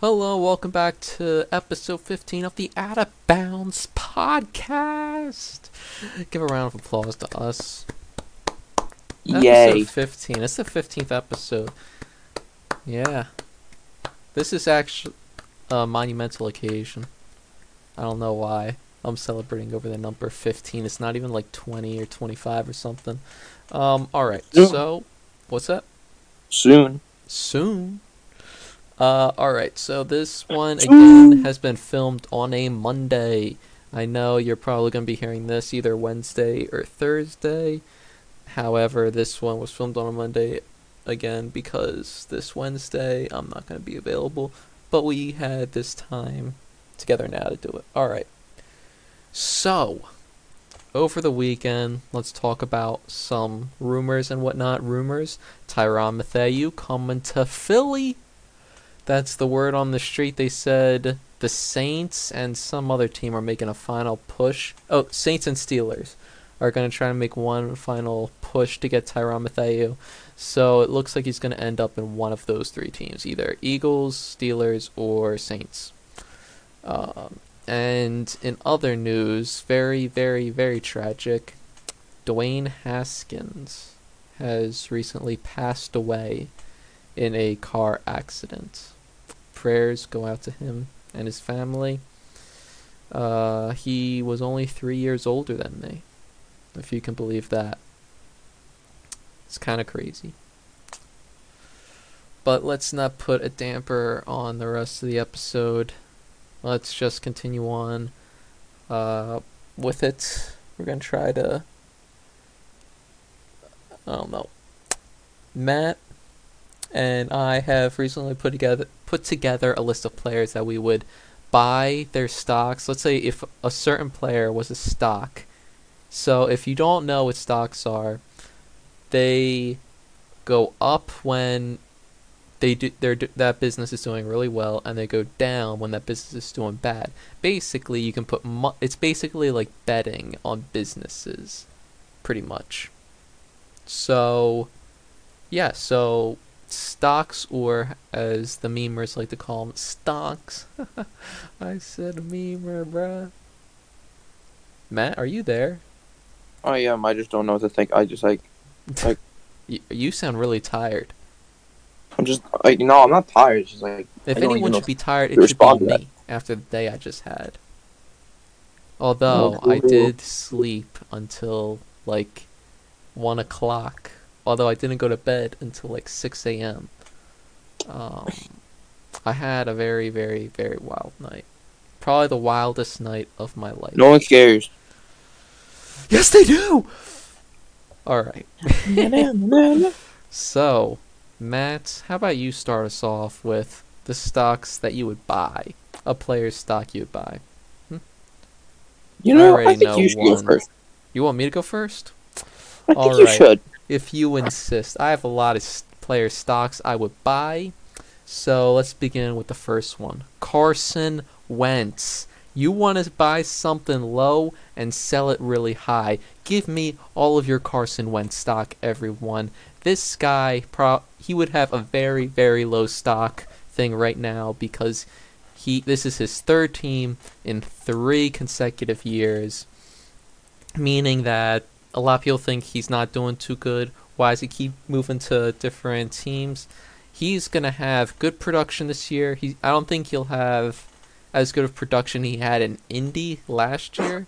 Hello, welcome back to episode 15 of the Out of Bounds podcast. Give a round of applause to us. Yay. Episode 15. It's the 15th episode. Yeah. This is actually a monumental occasion. I don't know why. I'm celebrating over the number 15. It's not even like 20 or 25 or something. Um, alright, so, what's that? Soon. soon. Uh, all right. So this one again has been filmed on a Monday. I know you're probably going to be hearing this either Wednesday or Thursday. However, this one was filmed on a Monday again because this Wednesday I'm not going to be available. But we had this time together now to do it. All right. So, over the weekend, let's talk about some rumors and whatnot. Rumors Tyrann Mathieu coming to Philly. That's the word on the street. They said the Saints and some other team are making a final push. Oh, Saints and Steelers are going to try to make one final push to get Tyrann Mathieu. So it looks like he's going to end up in one of those three teams, either Eagles, Steelers, or Saints. Um, and in other news, very, very, very tragic, Dwayne Haskins has recently passed away in a car accident. Prayers go out to him and his family. Uh, he was only three years older than me, if you can believe that. It's kind of crazy. But let's not put a damper on the rest of the episode. Let's just continue on uh, with it. We're going to try to. I don't know. Matt and I have recently put together put together a list of players that we would buy their stocks. Let's say if a certain player was a stock. So if you don't know what stocks are, they go up when they do their that business is doing really well and they go down when that business is doing bad. Basically, you can put it's basically like betting on businesses pretty much. So yeah, so stocks, or as the memers like to call them, stocks. I said memer, bruh. Matt, are you there? I am. I just don't know what to think. I just like. You, you sound really tired. I'm just like no. I'm not tired. It's just like If anyone should be tired, it should be respond to that. me after the day I just had. Although I did sleep until like one o'clock. Although I didn't go to bed until like six a.m. Um, I had a very, very, very wild night. Probably the wildest night of my life. no one cares. Yes, they do. All right. So, Matt, how about you start us off with the stocks that you would buy? A player's stock you would buy. You know, I, already think know you should one. go first. You want me to go first? I think All you right. should. If you insist. I have a lot of player stocks I would buy. So let's begin with the first one Carson Wentz. You want to buy something low and sell it really high. Give me all of your Carson Wentz stock, everyone. This guy, pro- he would have a very, very low stock thing right now because he this is his third team in three consecutive years, meaning that a lot of people think he's not doing too good. Why does he keep moving to different teams? He's gonna have good production this year. He, I don't think he'll have as good of production he had in Indy last year,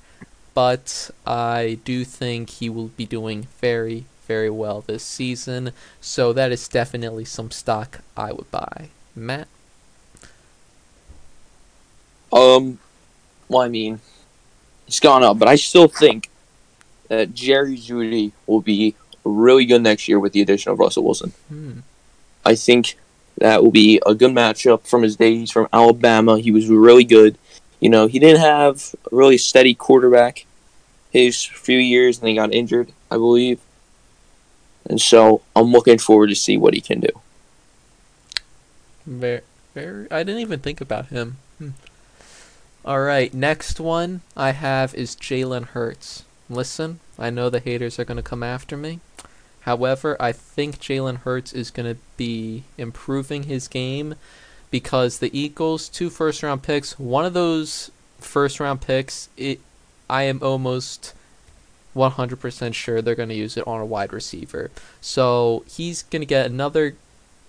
but I do think he will be doing very, very well this season. So that is definitely some stock I would buy. Matt, Um, well, I mean, it's gone up, but I still think that Jerry Jeudy will be really good next year with the addition of Russell Wilson. hmm. I think that will be a good matchup from his days from Alabama. He was really good. You know, he didn't have a really steady quarterback his few years, and he got injured, I believe. And so I'm looking forward to see what he can do. Very, very. I didn't even think about him. Hmm. All right, next one I have is Jalen Hurts. Listen, I know the haters are gonna come after me. However, I think Jalen Hurts is gonna be improving his game because the Eagles two first round picks, one of those first round picks, it I am almost 100% sure they're going to use it on a wide receiver. So he's going to get another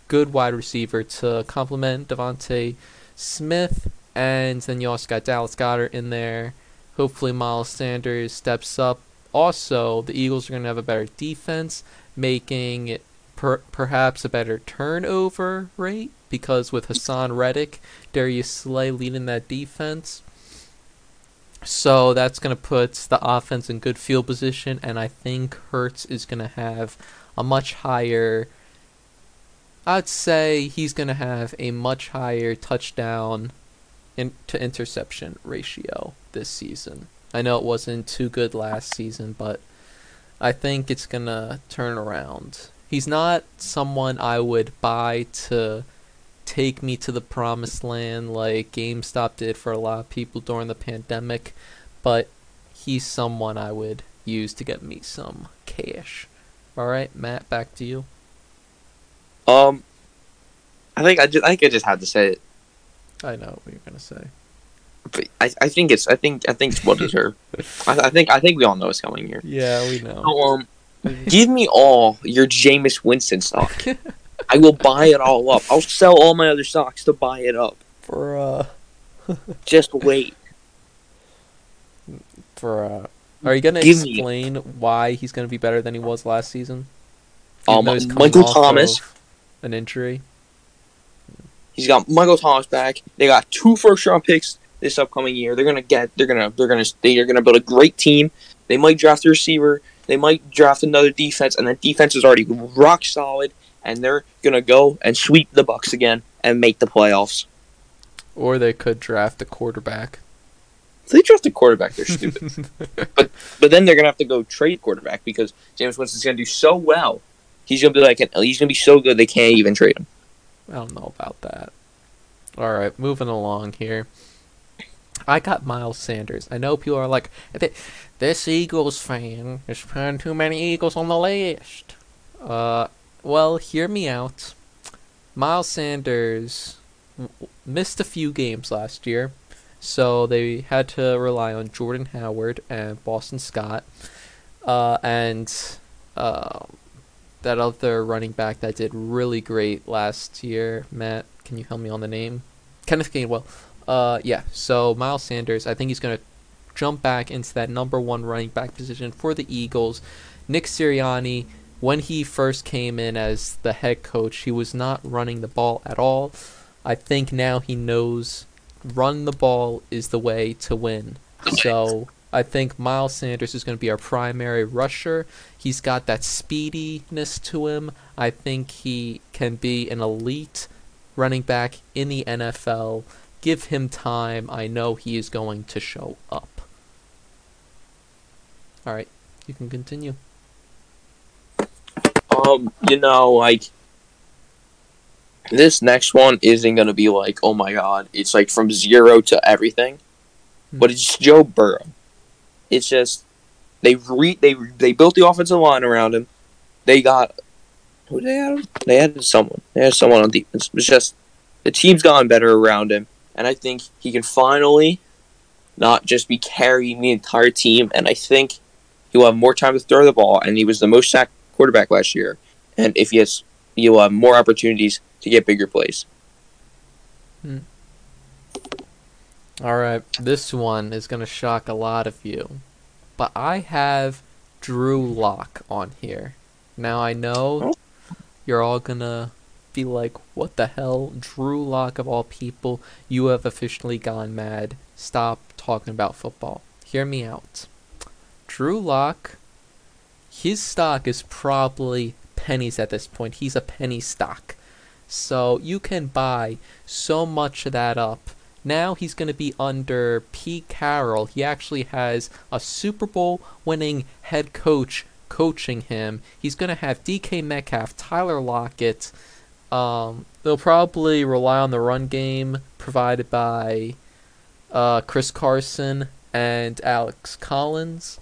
good wide receiver to complement DeVonta Smith, and then you also got Dallas Goedert in there. Hopefully, Miles Sanders steps up. Also, the Eagles are going to have a better defense, making per- perhaps a better turnover rate because with Haason Reddick, Darius Slay leading that defense. So that's going to put the offense in good field position, and I think Hurts is going to have a much higher. I'd say he's going to have a much higher touchdown in, to interception ratio this season. I know it wasn't too good last season, but I think it's going to turn around. He's not someone I would buy to take me to the promised land like GameStop did for a lot of people during the pandemic, but he's someone I would use to get me some cash. All right, Matt, back to you. Um, I think I just I think I just had to say it. I know what you're gonna say. But I, I think it's I think I think it's well deserved. I, I think I think we all know it's coming here. Yeah, we know. Um, give me all your Jameis Winston stock. I will buy it all up. I'll sell all my other stocks to buy it up. For uh, Just wait. for uh, are you gonna Give me- explain why he's gonna be better than he was last season? Um, Even though he's coming Michael Thomas. an injury. He's got Michael Thomas back. They got two first round picks this upcoming year. They're gonna get. They're gonna. They're gonna. They're gonna build a great team. They might draft a receiver. They might draft another defense, and that defense is already rock solid. And they're gonna go and sweep the Bucks again and make the playoffs. Or they could draft a quarterback. If they draft a quarterback, they're stupid. but but then they're gonna have to go trade quarterback because Jameis Winston's gonna do so well. He's gonna be like he's gonna be so good they can't even trade him. I don't know about that. All right, moving along here. I got Miles Sanders. I know people are like, this Eagles fan is putting too many Eagles on the list. Uh, well, hear me out. Miles Sanders w- missed a few games last year, so they had to rely on Jordan Howard and Boston Scott, uh, and uh, that other running back that did really great last year. Matt, can you help me on the name? Kenneth Gainwell. Uh, yeah. So Miles Sanders, I think he's gonna jump back into that number one running back position for the Eagles. Nick Sirianni, when he first came in as the head coach, he was not running the ball at all. I think now he knows run the ball is the way to win. So I think Miles Sanders is going to be our primary rusher. He's got that speediness to him. I think he can be an elite running back in the NFL. Give him time. I know he is going to show up. All right, you can continue. Um, you know, like this next one isn't gonna be like, oh my god, it's like from zero to everything. Hmm. But it's Joe Burrow. It's just they re they they built the offensive line around him. They got who they had? They had someone. They had someone on defense. It's just the team's gotten better around him, and I think he can finally not just be carrying the entire team. And I think he'll have more time to throw the ball. And he was the most sacked quarterback last year. And if he has, he'll have more opportunities to get bigger plays. Hmm. All right, this one is going to shock a lot of you. But I have Drew Lock on here. Now I know oh. you're all going to be like, what the hell? Drew Lock of all people, you have officially gone mad. Stop talking about football. Hear me out. Drew Lock, his stock is probably pennies at this point. He's a penny stock. So you can buy so much of that up. Now he's going to be under Pete Carroll. He actually has a Super Bowl winning head coach coaching him. He's going to have DK Metcalf, Tyler Lockett. Um, they'll probably rely on the run game provided by uh, Chris Carson and Alex Collins.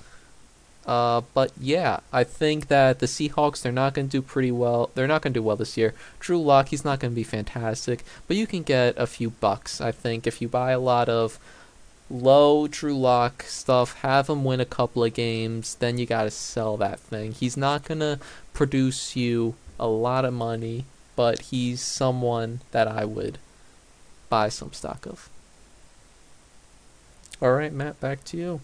Uh, but yeah, I think that the Seahawks they're not going to do pretty well. They're not going to do well this year. Drew Lock he's not going to be fantastic, but you can get a few bucks. I think if you buy a lot of low Drew Lock stuff, have him win a couple of games, then you got to sell that thing. He's not going to produce you a lot of money, but he's someone that I would buy some stock of. All right, Matt, back to you.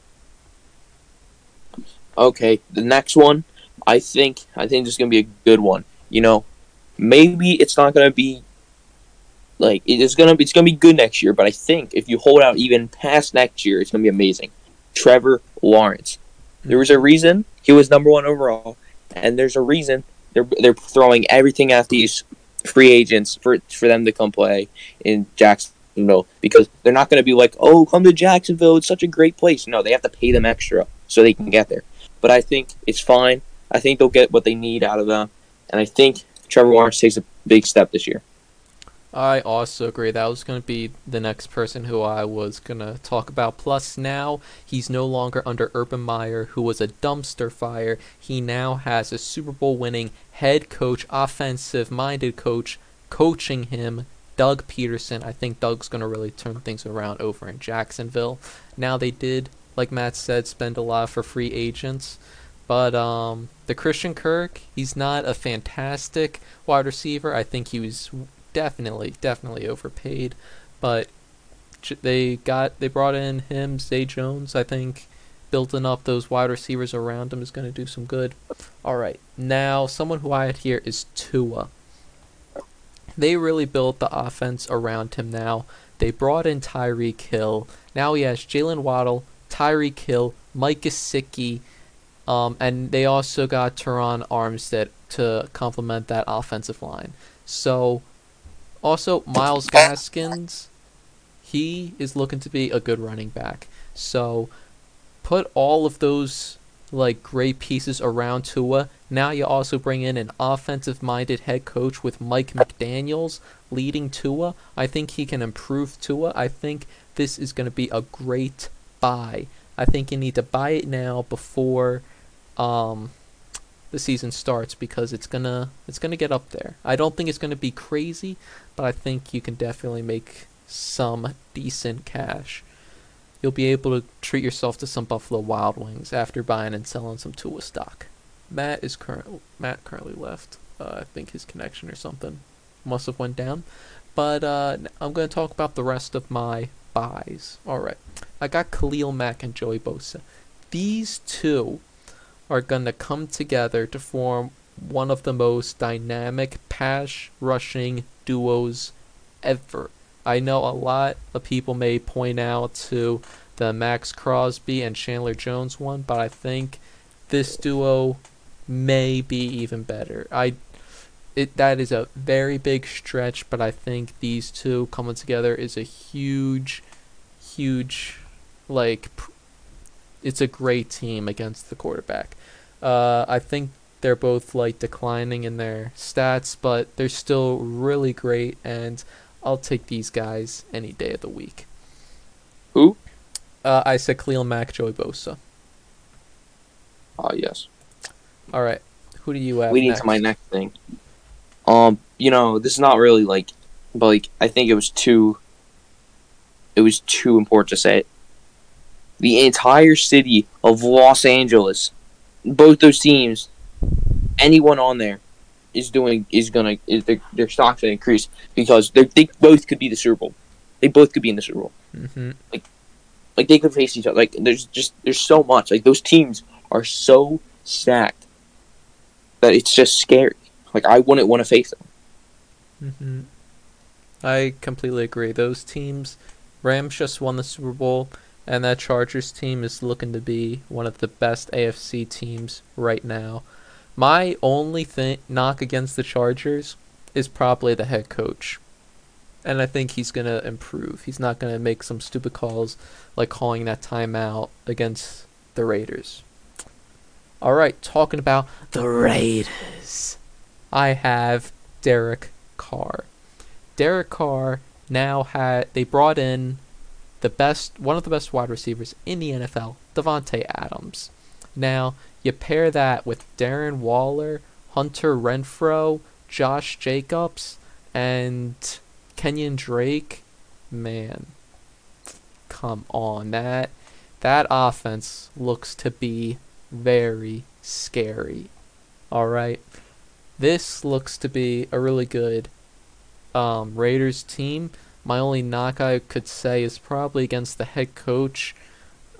Okay, the next one, I think I think this is gonna be a good one. You know, maybe it's not gonna be like it's gonna be it's gonna be good next year, but I think if you hold out even past next year, it's gonna be amazing. Trevor Lawrence. Hmm. There was a reason he was number one overall, and there's a reason they're they're throwing everything at these free agents for for them to come play in Jacksonville because they're not going to be like, oh, come to Jacksonville, it's such a great place. No, they have to pay them extra so they can get there. But I think it's fine. I think they'll get what they need out of them, and I think Trevor Lawrence takes a big step this year. I also agree. That was going to be the next person who I was going to talk about. Plus, now he's no longer under Urban Meyer, who was a dumpster fire. He now has a Super Bowl winning head coach, offensive minded coach, coaching him, Doug Pederson. I think Doug's going to really turn things around over in Jacksonville. Now, they did, like Matt said, spend a lot for free agents. But um, the Christian Kirk, he's not a fantastic wide receiver. I think he was definitely, definitely overpaid. But they got they brought in him, Zay Jones. I think building up those wide receivers around him is going to do some good. All right, now someone who I had here is Tua. They really built the offense around him. Now they brought in Tyreek Hill. Now he has Jaylen Waddle, Tyreek Hill, Mike Gesicki, um, and they also got Terron Armstead to complement that offensive line. So also, Myles Gaskins, he is looking to be a good running back. So, put all of those like great pieces around Tua. Now you also bring in an offensive-minded head coach with Mike McDaniel's leading Tua. I think he can improve Tua. I think this is going to be a great buy. I think you need to buy it now before um, the season starts because it's gonna it's gonna get up there. I don't think it's gonna be crazy, but I think you can definitely make some decent cash. You'll be able to treat yourself to some Buffalo Wild Wings after buying and selling some Tua stock. Matt is current Matt currently left. Uh, I think his connection or something must have went down. But uh, I'm going to talk about the rest of my buys. All right, I got Khalil Mack and Joey Bosa. These two are going to come together to form one of the most dynamic pass rushing duos ever. I know a lot of people may point out to the Maxx Crosby and Chandler Jones one, but I think this duo may be even better. I it that is a very big stretch, but I think these two coming together is a huge huge like it's a great team against the quarterback. Uh, I think they're both like declining in their stats, but they're still really great, and I'll take these guys any day of the week. Who? Uh, I said Khalil Mack, Joey Bosa. Ah, uh, yes. All right. Who do you have? Leading next? to my next thing. Um, you know, this is not really like, but like I think it was too. It was too important to say it the entire city of Los Angeles, both those teams, anyone on there is doing is gonna is their, their stocks gonna increase because they they both could be the Super Bowl. They both could be in the Super Bowl. Mm-hmm. Like, like they could face each other. Like there's just there's so much. Like those teams are so stacked that it's just scary. Like I wouldn't want to face them. Mm-hmm. I completely agree. Those teams, Rams just won the Super Bowl and that Chargers team is looking to be one of the best AFC teams right now. My only thing knock against the Chargers is probably the head coach. And I think he's going to improve. He's not going to make some stupid calls like calling that timeout against the Raiders. All right, talking about the Raiders. I have Derek Carr. Derek Carr now had they brought in the best, one of the best wide receivers in the NFL, Davante Adams. Now, You pair that with Darren Waller, Hunter Renfrow, Josh Jacobs, and Kenyon Drake. Man, come on, that that offense looks to be very scary. All right, this looks to be a really good um, Raiders team. My only knock I could say is probably against the head coach.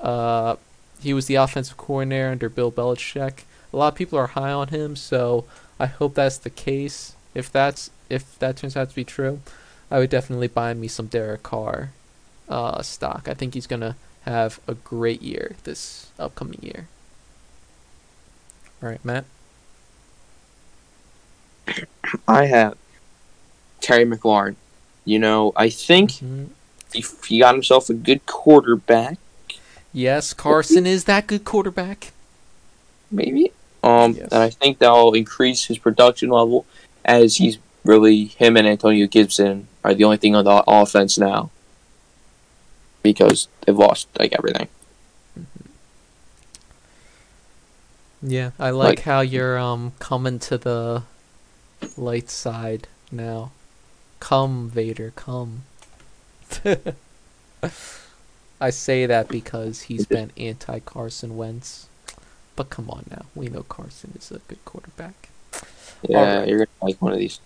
Uh, he was the offensive coordinator under Bill Belichick. A lot of people are high on him, so I hope that's the case. If that's if that turns out to be true, I would definitely buy me some Derek Carr uh, stock. I think he's gonna have a great year this upcoming year. All right, Matt. I have Terry McLaurin. You know, I think Mhm. he, he got himself a good quarterback, Yes, Carson is that good quarterback. maybe. Um, Yes. and I think that'll increase his production level as he's really him and Antonio Gibson are the only thing on the offense now because they've lost like everything. Yeah, I like, Like- how you're um coming to the light side now. Come, Vader, come. I say that because he's been anti Carson Wentz. But come on now, we know Carson is a good quarterback. Yeah, Alright. you're gonna like one of these.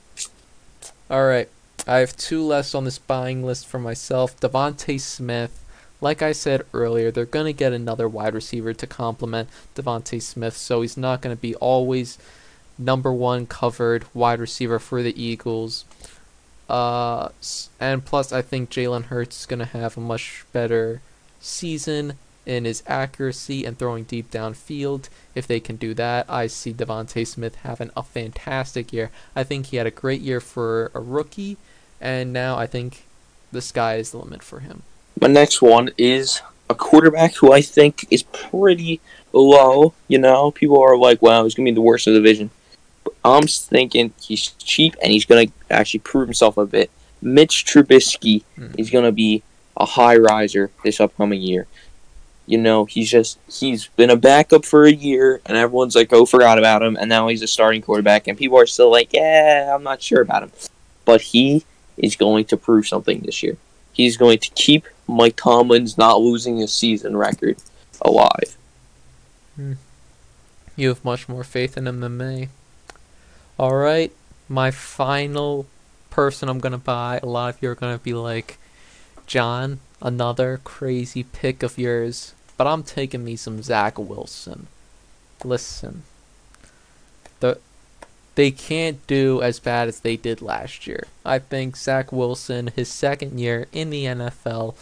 All right, I have two less on this buying list for myself. DeVonta Smith. Like I said earlier, they're gonna get another wide receiver to complement DeVonta Smith, so he's not gonna be always number one covered wide receiver for the Eagles. Uh, and plus, I think Jalen Hurts is gonna have a much better season in his accuracy and throwing deep downfield. If they can do that, I see DeVonta Smith having a fantastic year. I think he had a great year for a rookie, and now I think the sky is the limit for him. My next one is a quarterback who I think is pretty low. You know, people are like, "Wow, he's gonna be the worst in the division." I'm thinking he's cheap and he's gonna actually prove himself a bit. Mitch Trubisky Hmm. is gonna be a high riser this upcoming year. You know, he's just he's been a backup for a year, and everyone's like, "Oh, forgot about him," and now he's a starting quarterback, and people are still like, "Yeah, I'm not sure about him," but he is going to prove something this year. He's going to keep Mike Tomlin's not losing his season record alive. You have much more faith in him than me. All right, my final person I'm gonna buy. A lot of you are gonna be like, John, another crazy pick of yours, but I'm taking me some Zach Wilson. Listen, the they can't do as bad as they did last year. I think Zach Wilson, his second year in the NFL,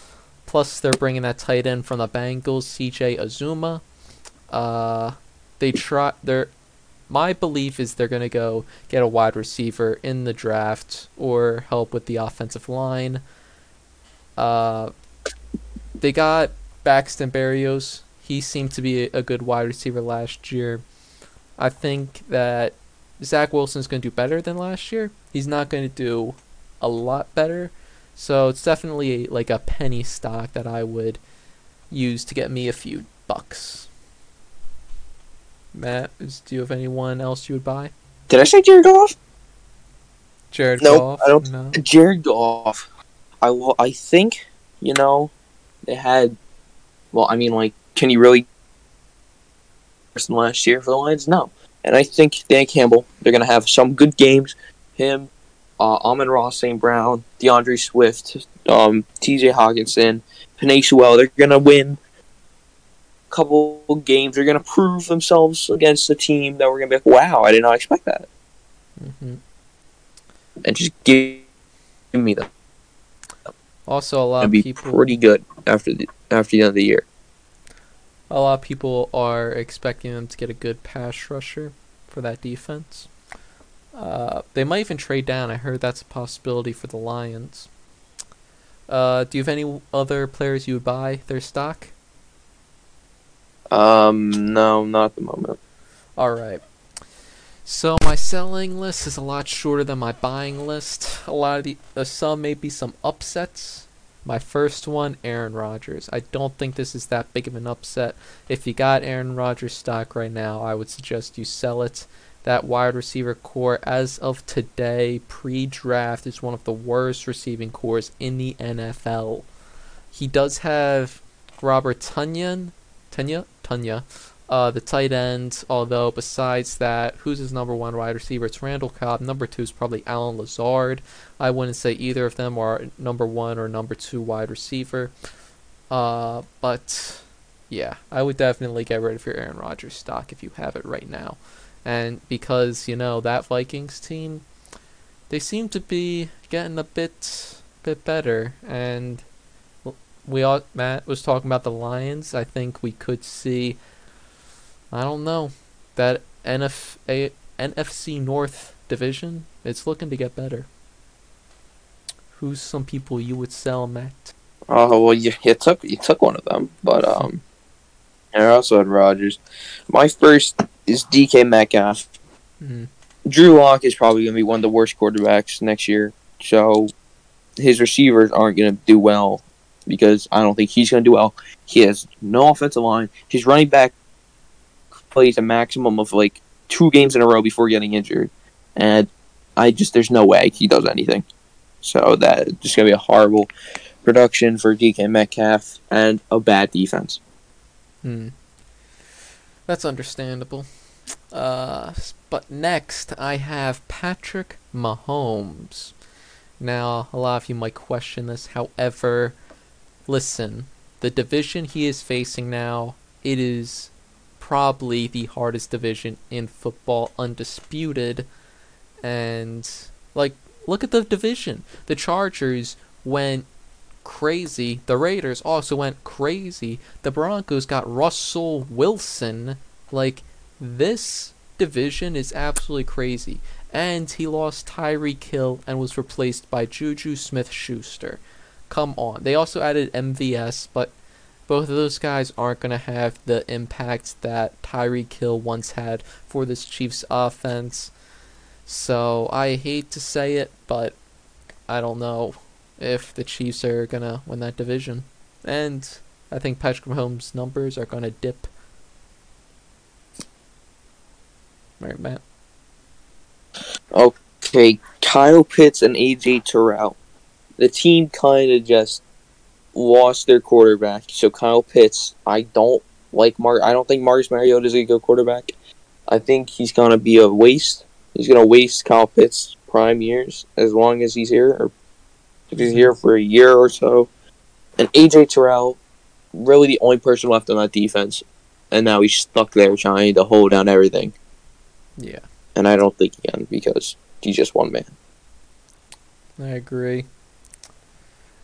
plus they're bringing that tight end from the Bengals, C.J. Uzomah. Uh, they try. They're my belief is they're gonna go get a wide receiver in the draft or help with the offensive line. Uh, they got Braxton Berrios. He seemed to be a good wide receiver last year. I think that Zach Wilson's going to do better than last year. He's not going to do a lot better. So it's definitely like a penny stock that I would use to get me a few bucks. Matt, is, do you have anyone else you would buy? Did I say Jared Goff? Jared Nope, Goff? I don't- No. Jared Goff. I will. I think you know they had. Well, I mean, like, can you really? Person last year for the Lions, no. And I think Dan Campbell. They're gonna have some good games. Him, uh, Amon Ross, St. Brown, DeAndre Swift, um, T.J. Hockenson, Penei Sewell. They're gonna win. Couple games, they're gonna prove themselves against a team that we're gonna be like, "Wow, I did not expect that," hmm and just give, give me that. Also, a lot It'd of be people. pretty good after the after the end of the year. A lot of people are expecting them to get a good pass rusher for that defense. Uh, they might even trade down. I heard that's a possibility for the Lions. Uh, do you have any other players you would buy their stock? Um, no, not at the moment. All right. So my selling list is a lot shorter than my buying list. A lot of the uh, some maybe some upsets, My first one, Aaron Rodgers. I don't think this is that big of an upset. If you got Aaron Rodgers stock right now, I would suggest you sell it. That wide receiver corps, as of today, pre draft, is one of the worst receiving corps in the NFL. He does have Robert Tonyan, Tunya, Tunya, uh, the tight end. Although besides that, who's his number one wide receiver? It's Randall Cobb. Number two is probably Allen Lazard. I wouldn't say either of them are number one or number two wide receiver. Uh, but yeah, I would definitely get rid of your Aaron Rodgers stock if you have it right now. And because you know that Vikings team, they seem to be getting a bit bit better and we all Matt was talking about the Lions. I think we could see. I don't know that NF, a, NFC North division. It's looking to get better. Who's some people you would sell, Matt? Oh well, you, you took you took one of them, but um, I also had Rodgers. My first is DK Metcalf. Mm-hmm. Drew Lock is probably going to be one of the worst quarterbacks next year, so his receivers aren't going to do well because I don't think he's going to do well. He has no offensive line. His running back plays a maximum of like two games in a row before getting injured, and I just there's no way he does anything. So that just going to be a horrible production for DK Metcalf and a bad defense. Hmm. That's understandable. Uh, but next I have Patrick Mahomes. Now, a lot of you might question this. However, listen, the division he is facing now, it is probably the hardest division in football, undisputed. And, like, look at the division. The Chargers went crazy. The Raiders also went crazy. The Broncos got Russell Wilson. Like, this division is absolutely crazy. And he lost Tyreek Hill and was replaced by Juju Smith Schuster come on. They also added MVS, but both of those guys aren't going to have the impact that Tyreek Hill once had for this Chiefs offense. So I hate to say it, but I don't know if the Chiefs are going to win that division. And I think Patrick Mahomes' numbers are going to dip. Right, Matt? Okay, Kyle Pitts and AJ Terrell the team kind of just lost their quarterback. So Kyle Pitts, I don't like Mark. I don't think Marcus Mariota is a good quarterback. I think he's gonna be a waste. He's gonna waste Kyle Pitts' prime years as long as he's here, or if he's here for a year or so. And AJ Terrell, really the only person left on that defense, and now he's stuck there trying to hold down everything. Yeah. And I don't think he can because he's just one man. I agree.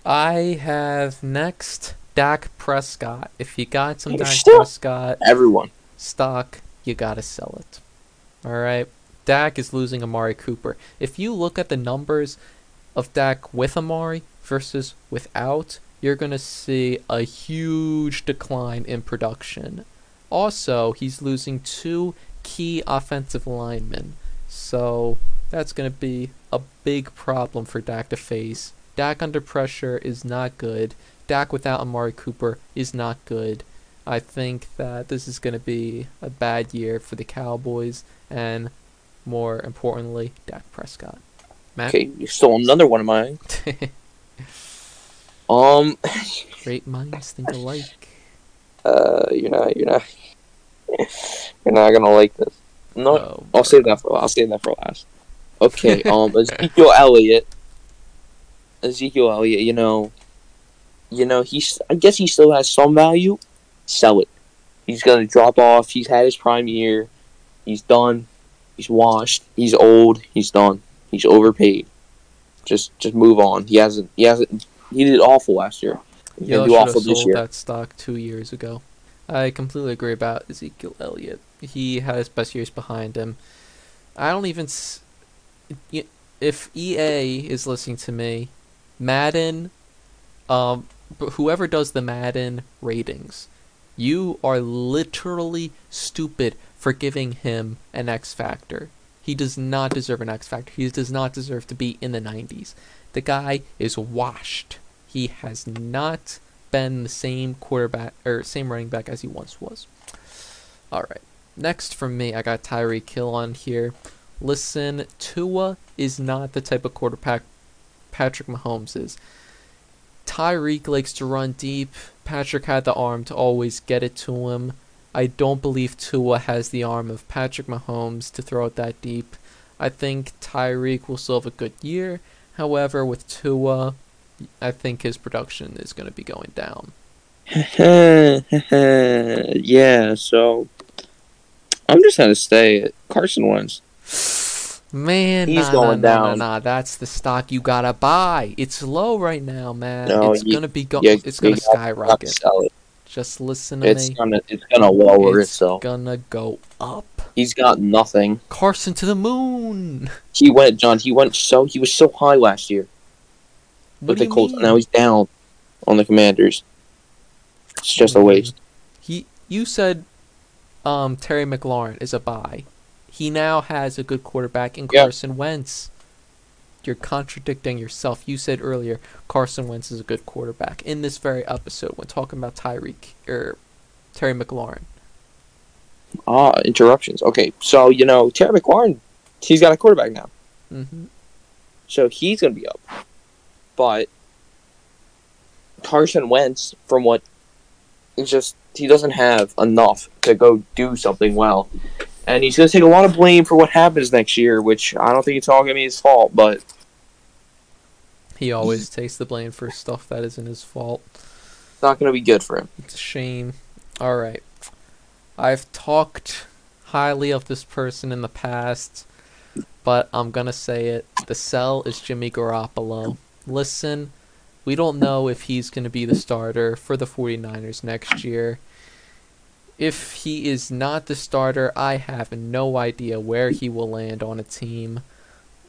I have next Dak Prescott. If you got some Dak Prescott everyone stock, you gotta sell it. All right. Dak is losing Amari Cooper. If you look at the numbers of Dak with Amari versus without, you're gonna see a huge decline in production. Also, he's losing two key offensive linemen. So that's going to be a big problem for Dak to face Dak under pressure is not good. Dak without Amari Cooper is not good. I think that this is going to be a bad year for the Cowboys and, more importantly, Dak Prescott. Matt? Okay, you stole another one of mine. um, great minds think alike. Uh, you're not, you're not, you're not gonna like this. No, oh, I'll save that for. I'll save that for last. Okay. Um, Ezekiel Elliott Ezekiel oh, Elliott, you know, you know, he's I guess he still has some value. Sell it. He's gonna drop off. He's had his prime year. He's done. He's washed. He's old. He's done. He's overpaid. Just just move on. He hasn't he hasn't he did awful last year. He's Yo, do awful this year. that stock two years ago. I completely agree about Ezekiel Elliott. He had his best years behind him. I don't even. S- if EA is listening to me, Madden, um, whoever does the Madden ratings, you are literally stupid for giving him an X Factor. He does not deserve an X Factor. He does not deserve to be in the 90s. The guy is washed. He has not been the same quarterback or same running back as he once was. All right. Next from me, I got Tyreek Hill on here. Listen, Tua is not the type of quarterback Patrick Mahomes is. Tyreek likes to run deep. Patrick had the arm to always get it to him. I don't believe Tua has the arm of Patrick Mahomes to throw it that deep. I think Tyreek will still have a good year. However, with Tua, I think his production is going to be going down. yeah, so I'm just gonna stay at Carson Wentz. Man, He's nah, going nah, down. Nah, nah, that's the stock you gotta buy. It's low right now, man. No, it's you- gonna be go- you- It's gonna skyrocket. Just listen to It's me. gonna it's gonna lower it's itself. It's gonna go up. He's got nothing. Carson to the moon. He went, John. He went so he was so high last year What with the Colts. Now he's down on the Commanders. It's just a waste. He, you said, um, Terry McLaurin is a buy. He now has a good quarterback in. Carson Wentz. You're contradicting yourself. You said earlier Carson Wentz is a good quarterback in this very episode when talking about Tyreek or Terry McLaurin. Ah, interruptions. Okay, so you know Terry McLaurin, he's got a quarterback now, hmm so he's gonna be up. But Carson Wentz, from what, it's just he doesn't have enough to go do something well, and he's gonna take a lot of blame for what happens next year, which I don't think it's all gonna be his fault. But He always takes the blame for stuff that isn't his fault. it's not gonna be good for him. It's a shame. All right. I've talked highly of this person in the past, but I'm going to say it. The sell is Jimmy Garoppolo. Listen, we don't know if he's going to be the starter for the 49ers next year. If he is not the starter, I have no idea where he will land on a team.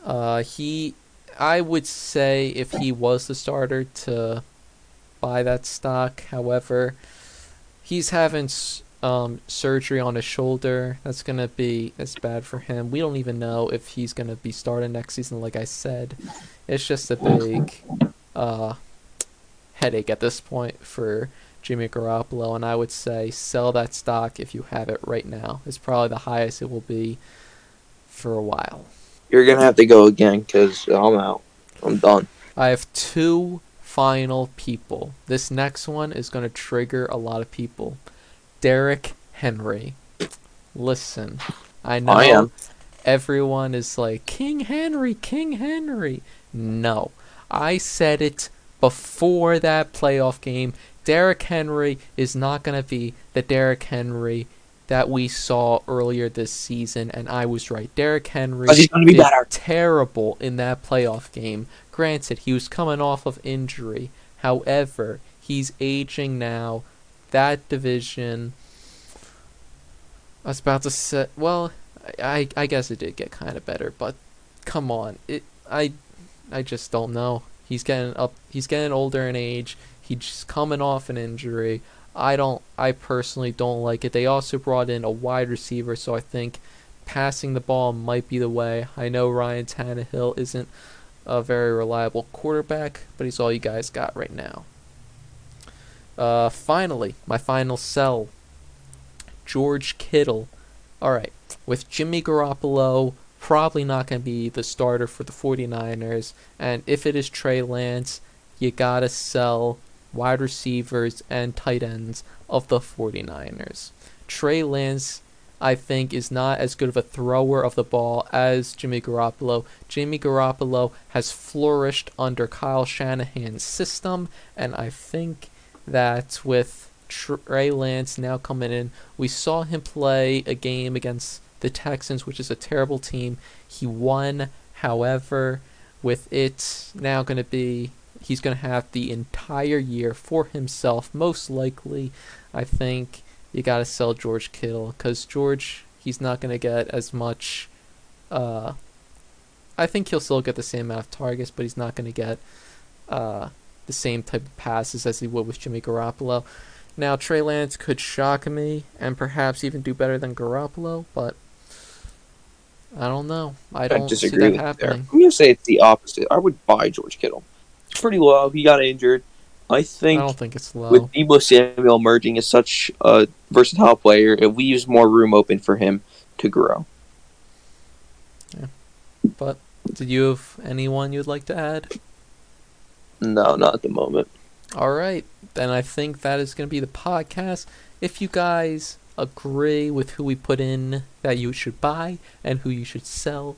Uh, he, I would say, if he was the starter, to buy that stock. However, he's having um, surgery on his shoulder. That's gonna be that's bad for him. We don't even know if he's gonna be starting next season. Like I said, it's just a big uh, headache at this point for Jimmy Garoppolo. And I would say sell that stock if you have it right now. It's probably the highest it will be for a while. You're gonna have to go again because I'm out. I'm done. I have two final people. This next one is going to trigger a lot of people. Derek Henry. Listen, I know I everyone is like, King Henry, King Henry. No. I said it before that playoff game. Derek Henry is not going to be the Derek Henry that we saw earlier this season, and I was right. Derek Henry gonna be terrible in that playoff game. Granted, he was coming off of injury. However, he's aging now. That division. I was about to say. Well, I I guess it did get kind of better, but come on, it I I just don't know. He's getting up. He's getting older in age. He's coming off an injury. I don't. I personally don't like it. They also brought in a wide receiver, so I think passing the ball might be the way. I know Ryan Tannehill isn't a very reliable quarterback, but he's all you guys got right now. Uh, finally, my final sell. George Kittle. Alright, with Jimmy Garoppolo probably not going to be the starter for the 49ers, and if it is Trey Lance, you gotta sell wide receivers and tight ends of the 49ers. Trey Lance, I think, is not as good of a thrower of the ball as Jimmy Garoppolo. Jimmy Garoppolo has flourished under Kyle Shanahan's system, and I think that with Trey Lance now coming in, we saw him play a game against the Texans, which is a terrible team. He won, however, with it now going to be he's going to have the entire year for himself. Most likely, I think you got to sell George Kittle because George he's not going to get as much. Uh, I think he'll still get the same amount of targets, but he's not going to get uh, the same type of passes as he would with Jimmy Garoppolo. Now Trey Lance could shock me and perhaps even do better than Garoppolo, but I don't know. I I don't disagree see with that you there. I'm gonna say it's the opposite. I would buy George Kittle. Pretty low. He got injured. I think. I don't think it's low. with Deebo Samuel emerging as such a versatile player, it leaves more room open for him to grow. Yeah. But did you have anyone you'd like to add? No, not at the moment. All right, then I think that is going to be the podcast. If you guys agree with who we put in that you should buy and who you should sell,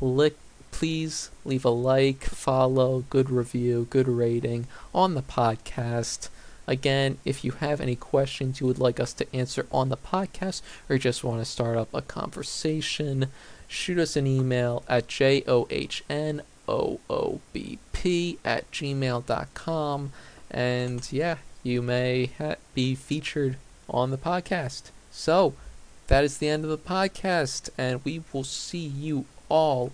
lick, please leave a like, follow, good review, good rating on the podcast. Again, if you have any questions you would like us to answer on the podcast or just want to start up a conversation, shoot us an email at johnoobp at gmail.com. And yeah, you may ha- be featured on the podcast. So, that is the end of the podcast, and we will see you all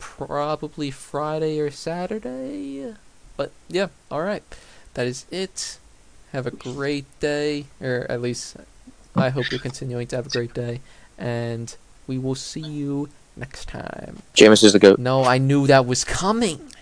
probably Friday or Saturday. But yeah, all right. That is it. Have a great day, or at least I hope you're continuing to have a great day, and we will see you next time. Jameis is the goat. No, I knew that was coming.